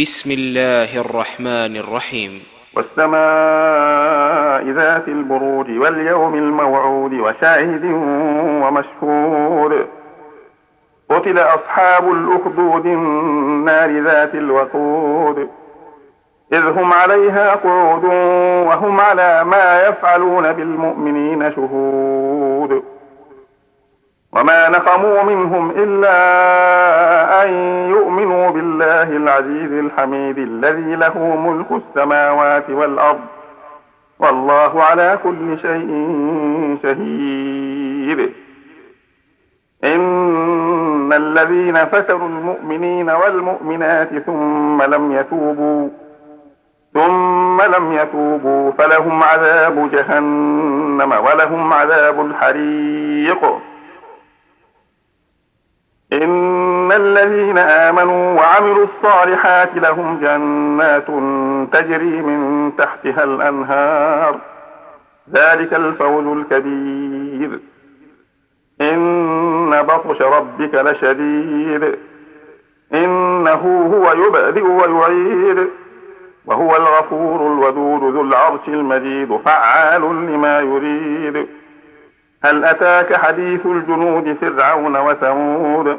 بسم الله الرحمن الرحيم. والسماء ذات البروج واليوم الموعود وشاهد ومشهود. قتل أصحاب الأخدود النار ذات الوقود. إذ هم عليها قعود وهم على ما يفعلون بالمؤمنين شهود. نقموا منهم إلا أن يؤمنوا بالله العزيز الحميد الذي له ملك السماوات والأرض والله على كل شيء شهيد. إن الذين فتروا المؤمنين والمؤمنات ثم لم يتوبوا ثم لم يتوبوا فلهم عذاب جهنم ولهم عذاب الحريق إن الذين آمنوا وعملوا الصالحات لهم جنات تجري من تحتها الأنهار. ذلك الفوز الكبير. إن بطش ربك لشديد. إنه هو يبدئ ويعيد. وهو الغفور الودود ذو العرش المجيد فعال لما يريد. هل أتاك حديث الجنود فرعون وثمود؟